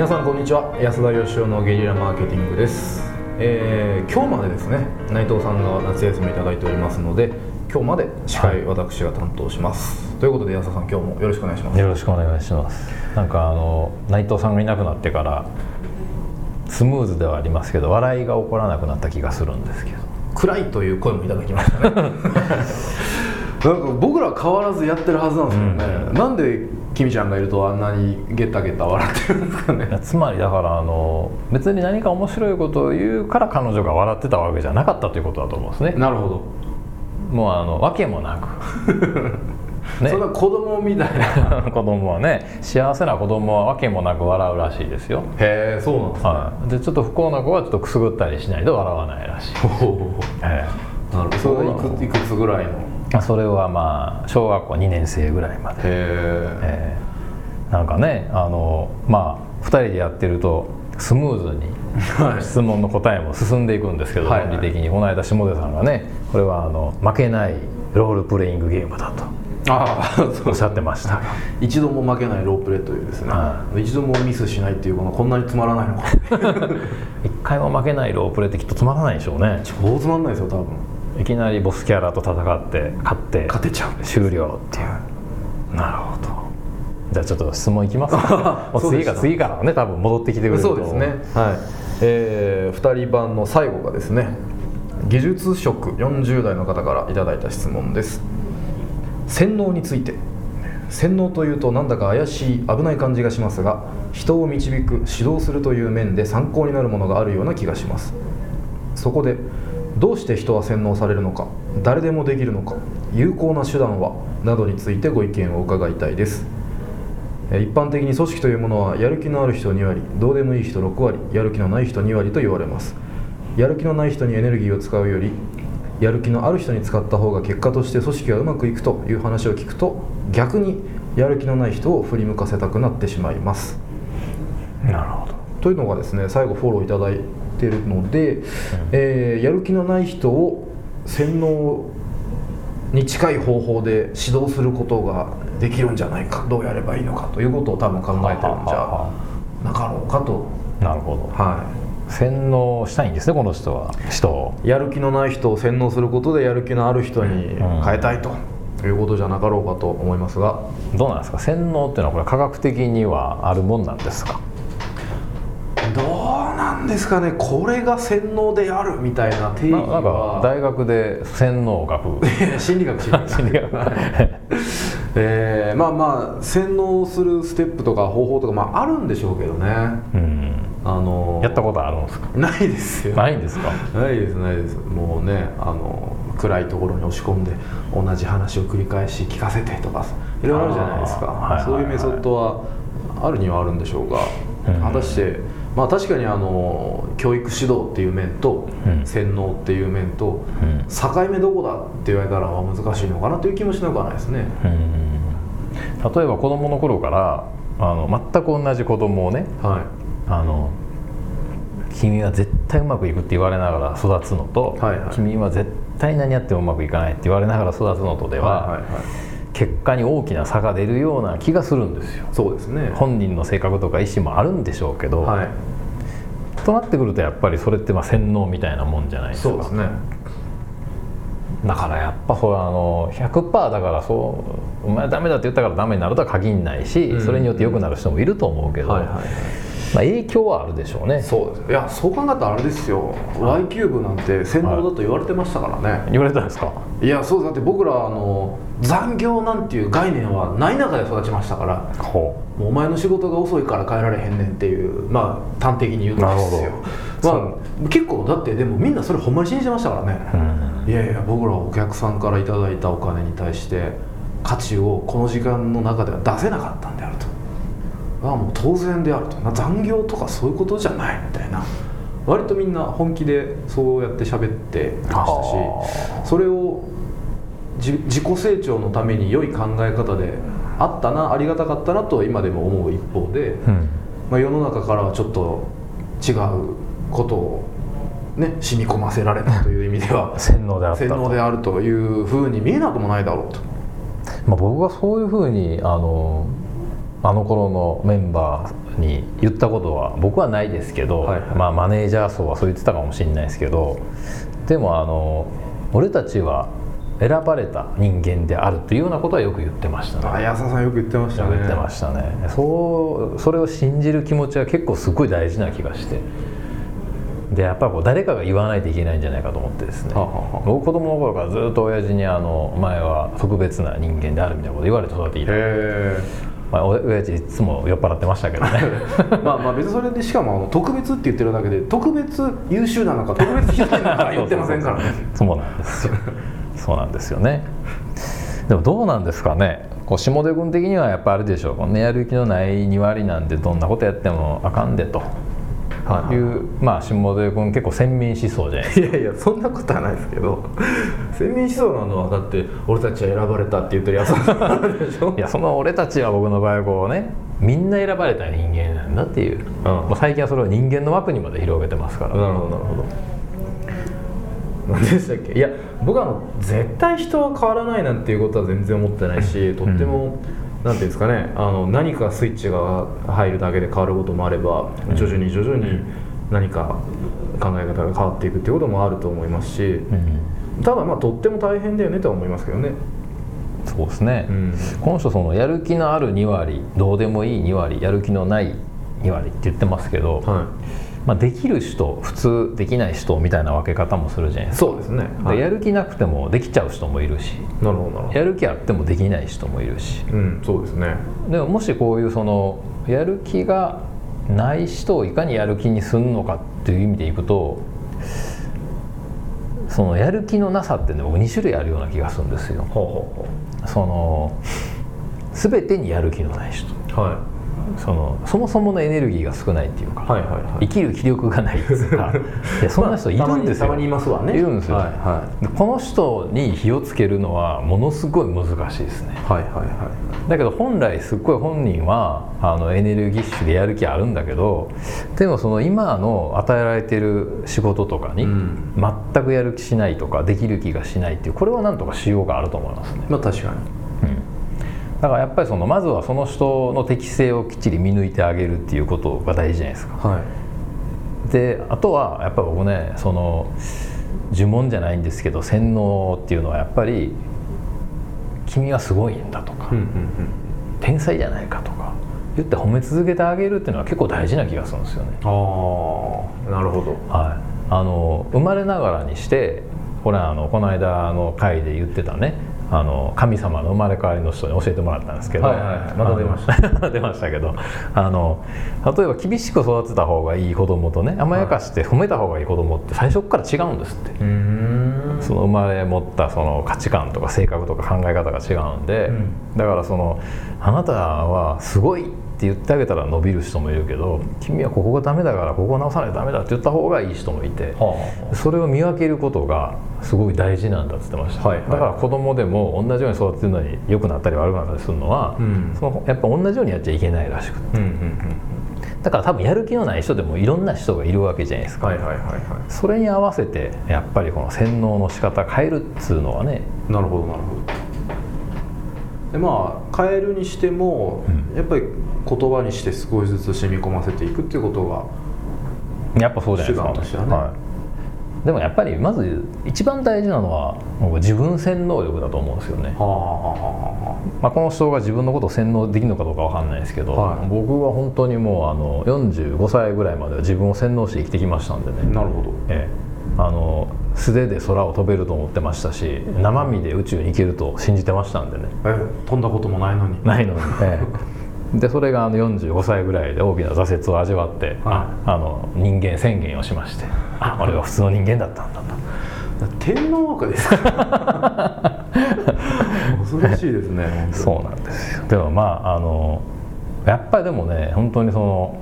皆さんこんにちは。安田義雄のゲリラマーケティングです、えー今日までですね内藤さんが夏休みいただいておりますので今日まで司会、私が担当します。ということで安田さん今日もよろしくお願いします。よろしくお願いします。なんかあの内藤さんがいなくなってからスムーズではありますけど笑いが起こらなくなった気がするんですけど。暗いという声もいただきましたね。なんか僕らは変わらずやってるはずなんですよね、なんで君ちゃんがいるとあんなにゲタゲタ笑ってるんですかね。つまりだからあの別に何か面白いことを言うから彼女が笑ってたわけじゃなかったということだと思うんですね。なるほど、もうあの訳もなく。ねそんな子供みたいな。子供はね幸せな子供は訳もなく笑うらしいですよ。へえそうなんですね、はい、でちょっと不幸な子はちょっとくすぐったりしないと笑わないらしい、おおえなるほど。それはいくいくつぐらいの？それはまあ小学校2年生ぐらいまで。え。えーなんかねあのまあ2人でやってるとスムーズにはい。質問の答えも進んでいくんですけど、はい。はい論理的に。この間下出さんがねこれはあの負けないロールプレイングゲームだとああおっしゃってました。一度も負けないロープレというですね、は一度もミスしないっていうこのこんなにつまらないのか。一回も負けないロープレイってきっとつまらないでしょうね。超つまんないですよ多分。いきなりボスキャラと戦って勝って勝てちゃう終了っていう。なるほどじゃあちょっと質問いきますか。次が次からはね多分戻ってきてくれるそうですね。はい。えー、2人版の最後がですね技術職40代の方からいただいた質問です。洗脳について。洗脳というとなんだか怪しい危ない感じがしますが人を導く指導するという面で参考になるものがあるような気がします。そこでどうして人は洗脳されるのか誰でもできるのか有効な手段はなどについてご意見を伺いたいです。えー一般的に組織というものはやる気のある人2割どうでもいい人6割やる気のない人2割と言われます。やる気のない人にエネルギーを使うよりやる気のある人に使った方が結果として組織がうまくいくという話を聞くと逆にやる気のない人を振り向かせたくなってしまいます。なるほど。というのがですね最後フォローいただいているので、えーやる気のない人を洗脳に近い方法で指導することができるんじゃないかどうやればいいのかということを多分考えてるんじゃなかろうかと、なるほど。は洗脳したいんですねこの人は人やる気のない人を洗脳することでやる気のある人に変えたいということじゃなかろうかと思いますが。どうなんですか？洗脳っていうのはこれ科学的にはあるもんなんですか？なんですかねこれが洗脳であるみたいな定義ななんかは大学で洗脳学 心理学 心理学。えーまあまあ洗脳するステップとか方法とか、まあ、あるんでしょうけどね。うん。あのやったことあるんですか？ないですよ。ないんですか？ないですないです。もうねあの暗いところに押し込んで同じ話を繰り返し聞かせてとかいろいろあるじゃないですか、はいはいはい。そういうメソッドはあるにはあるんでしょうが、うん。果たしてまあ確かにあの教育指導っていう面と、うん。洗脳っていう面と、うん。境目どこだって言われたらまあ難しいのかなという気もしなくはないですね、うん。例えば子供の頃からあの全く同じ子供をねはい。あの君は絶対うまくいくって言われながら育つのと、はいはい。君は絶対何やってもうまくいかないって言われながら育つのとでは、はいはいはい結果に大きな差が出るような気がするんですよ。そうですね。本人の性格とか意思もあるんでしょうけど、はい。となってくるとやっぱりそれってまあ洗脳みたいなもんじゃないですか。そうですね。だからやっぱそうあの100%だからそうお前ダメだって言ったからダメになるとは限らないし、うん。それによって良くなる人もいると思うけど、はいはいはいまあ、影響はあるでしょうね。そうですいやそう考えたらあれですよ。Y キューブなんて洗脳だと言われてましたからね、言われたんですか？い、やそうだって僕らあの残業なんていう概念はない中で育ちましたから。ほもうお前の仕事が遅いから帰られへんねんっていうまあ端的に言うとですよ。まあ結構だってでもみんなそれほんまに信じてましたからね、う、うん。いやいや僕らはお客さんからいただいたお金に対して価値をこの時間の中では出せなかったんであるとああもう当然であると。な残業とかそういうことじゃないみたいな。割とみんな本気でそうやって喋ってましたはしそれをじ自己成長のために良い考え方であったなありがたかったなと今でも思う一方で、うん。まあ、世の中からはちょっと違うことをね染み込ませられたという意味では 洗脳であったと。洗脳であるというふうに見えなくもないだろうと。まあ、僕はそういうふうにあのあの頃のメンバーに言ったことは僕はないですけど、はいはい。まあ、マネージャー層はそう言ってたかもしれないですけどでもあの俺たちは選ばれた人間であるというようなことはよく言ってましたね。あ安田さんよく言ってましたね。言ってましたね。そうそれを信じる気持ちは結構すごい大事な気がして。でやっぱりこう誰かが言わないといけないんじゃないかと思ってですね。はあは僕子供の頃からずっと親父にあの「お前は特別な人間である」みたいなこと言われて育っていた、へまあ、お親父いつも酔っ払ってましたけどね。え まあまあ別にそれでしかもあの特別って言ってるだけで特別優秀なのか特別ひどいのか言ってませんからね。そうなんです。よ。そうなんですよね。でもどうなんですかね。こう下出君的にはやっぱあれでしょう。このやる気のない2割なんでどんなことやってもあかんでと。はいい。うまあ下出君結構先民思想じゃないですか。いやいやそんなことはないですけど。先民思想なのはだって俺たちは選ばれたって言ってるやつなんでしょ？いやその俺たちは僕の場合こうねみんな選ばれた人間なんだっていう、もう最近はそれを人間の枠にまで広げてますから、なるほどなるほど。何でしたっけ？いや僕はあの絶対人は変わらないなんていうことは全然思ってないしとっても、なんていうんですかねあの何かスイッチが入るだけで変わることもあれば徐々に徐々に何か考え方が変わっていくっていうこともあると思いますし、うん。ただまあとっても大変だよねとは思いますけどね、そうですね、うん。この人そのやる気のある2割どうでもいい2割やる気のない2割って言ってますけど、はまあ、できる人普通できない人みたいな分け方もするじゃないい、ですか、そうですね、でやる気なくてもできちゃう人もいるし。なるほどなるほど。やる気あってもできない人もいるし。うんそうですね。でももしこういうそのやる気がない人をいかにやる気にするのかっていう意味でいくとそのやる気のなさってね僕2種類あるような気がするんですよ。ほうほうほその全てにやる気のない人。うはいそのそもそものエネルギーが少ないっていうか、はいはいはい。生きる気力がないっていうか いやそんな人いるんですよ、たまにたまにいますわね。いるんですよ、はいはでこの人に火をつけるのはものすごい難しいですね。はいはいはい。だけど本来すっごい本人はあのエネルギッシュでやる気あるんだけどでもその今の与えられてる仕事とかにうん。全くやる気しないとかできる気がしないっていうこれはなんとかしようがあると思いますね、まあ確かにだからやっぱりそのまずはその人の適性をきっちり見抜いてあげるっていうことが大事じゃないですか。はい。であとはやっぱり僕ねその呪文じゃないんですけど洗脳っていうのはやっぱり君はすごいんだとか、うんうん天才じゃないかとか言って褒め続けてあげるっていうのは結構大事な気がするんですよね。うんああなるほど。はい、あの生まれながらにしてこれはあのこの間の回で言ってたねあの神様の生まれ変わりの人に教えてもらったんですけど、はいはいはい。また出ました。た出ましたけどあの例えば厳しく育てた方がいい子供とね甘やかして褒めた方がいい子供って最初から違うんですって。うん。その生まれ持ったその価値観とか性格とか考え方が違うんで、うん。だからそのあなたはすごいって言ってあげたら伸びる人もいるけど君はここがダメだからここを直さないとダメだって言った方がいい人もいて、はそれを見分けることがすごい大事なんだって言ってました、はいはい。だから子供でも同じように育てるのに良くなったり悪くなったりするのは、うん。そのやっぱ同じようにやっちゃいけないらしくて。あうんうんだから多分やる気のない人でもいろんな人がいるわけじゃないですか、うんはいはいはい。はそれに合わせてやっぱりこの洗脳の仕方変えるっつうのはねいなるほどなるほどでまあ変えるにしても、うん。やっぱり言葉にして少しずつ染み込ませていくっていうことがやっぱそうじゃないですか手段としてはね。はい、でもやっぱりまず一番大事なのは僕自分洗脳力だと思うんですよね、まあ、この人が自分のことを洗脳できるのかどうかわかんないですけど、はい。僕は本当にもうあの45歳ぐらいまでは自分を洗脳して生きてきましたんであね、なるほど。ええあの素手で空を飛べると思ってましたし生身で宇宙に行けると信じてましたんでね。え飛んだこともないのに。ないのに、ええ。でそれがあの45歳ぐらいで大きな挫折を味わって、はあの人間宣言をしましてあ俺は普通の人間だったんだと。天皇枠ですか？恐ろしいですねそうなんですよ。でもまああのやっぱりでもね本当にその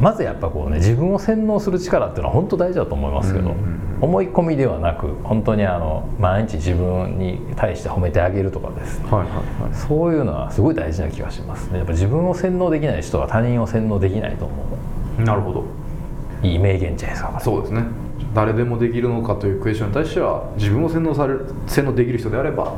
まずやっぱこうね自分を洗脳する力っていうのは本当大事だと思いますけど、思い込みではなく本当にあの毎日自分に対して褒めてあげるとかです。ねはいはいはい。そういうのはすごい大事な気がしますね。やっぱ自分を洗脳できない人は他人を洗脳できないと思なるほど。ういい名言じゃないですか。そうですね。誰でもできるのかというクエスチョンに対しては自分を洗脳される洗脳できる人であれば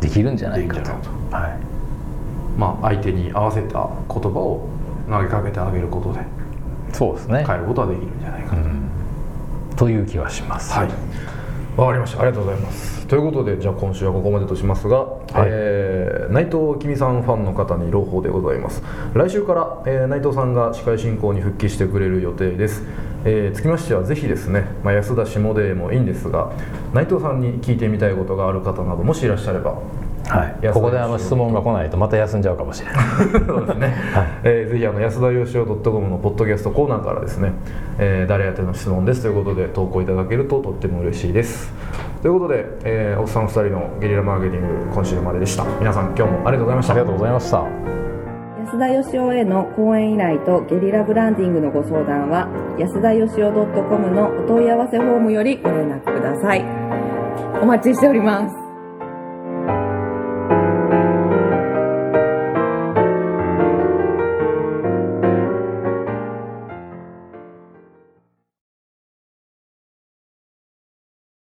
できるんじゃないかと。はい。まあ相手に合わせた言葉を投げかけてあげることでそうですね。変えることはできるんじゃないかなと、という気はします。はい。わかりました。ありがとうございます。ということでじゃあ今週はここまでとしますが、えー内藤君さんファンの方に朗報でございます。来週から、えー内藤さんが司会進行に復帰してくれる予定です、えーつきましてはぜひですね、まあ、安田下でもいいんですが内藤さんに聞いてみたいことがある方などもしいらっしゃればはい、ここであの質問が来ないとまた休んじゃうかもしれない。そうですね、えーぜひあの安田義雄 .com のポッドキャストコーナーからですね、えー誰宛ての質問ですということで投稿いただけるととっても嬉しいです。ということで、えーおっさん2人のゲリラマーケティング今週まででした。皆さん今日もありがとうございました。ありがとうございました。安田義雄への講演依頼とゲリラブランディングのご相談は安田義雄 .com のお問い合わせフォームよりご連絡ください。お待ちしております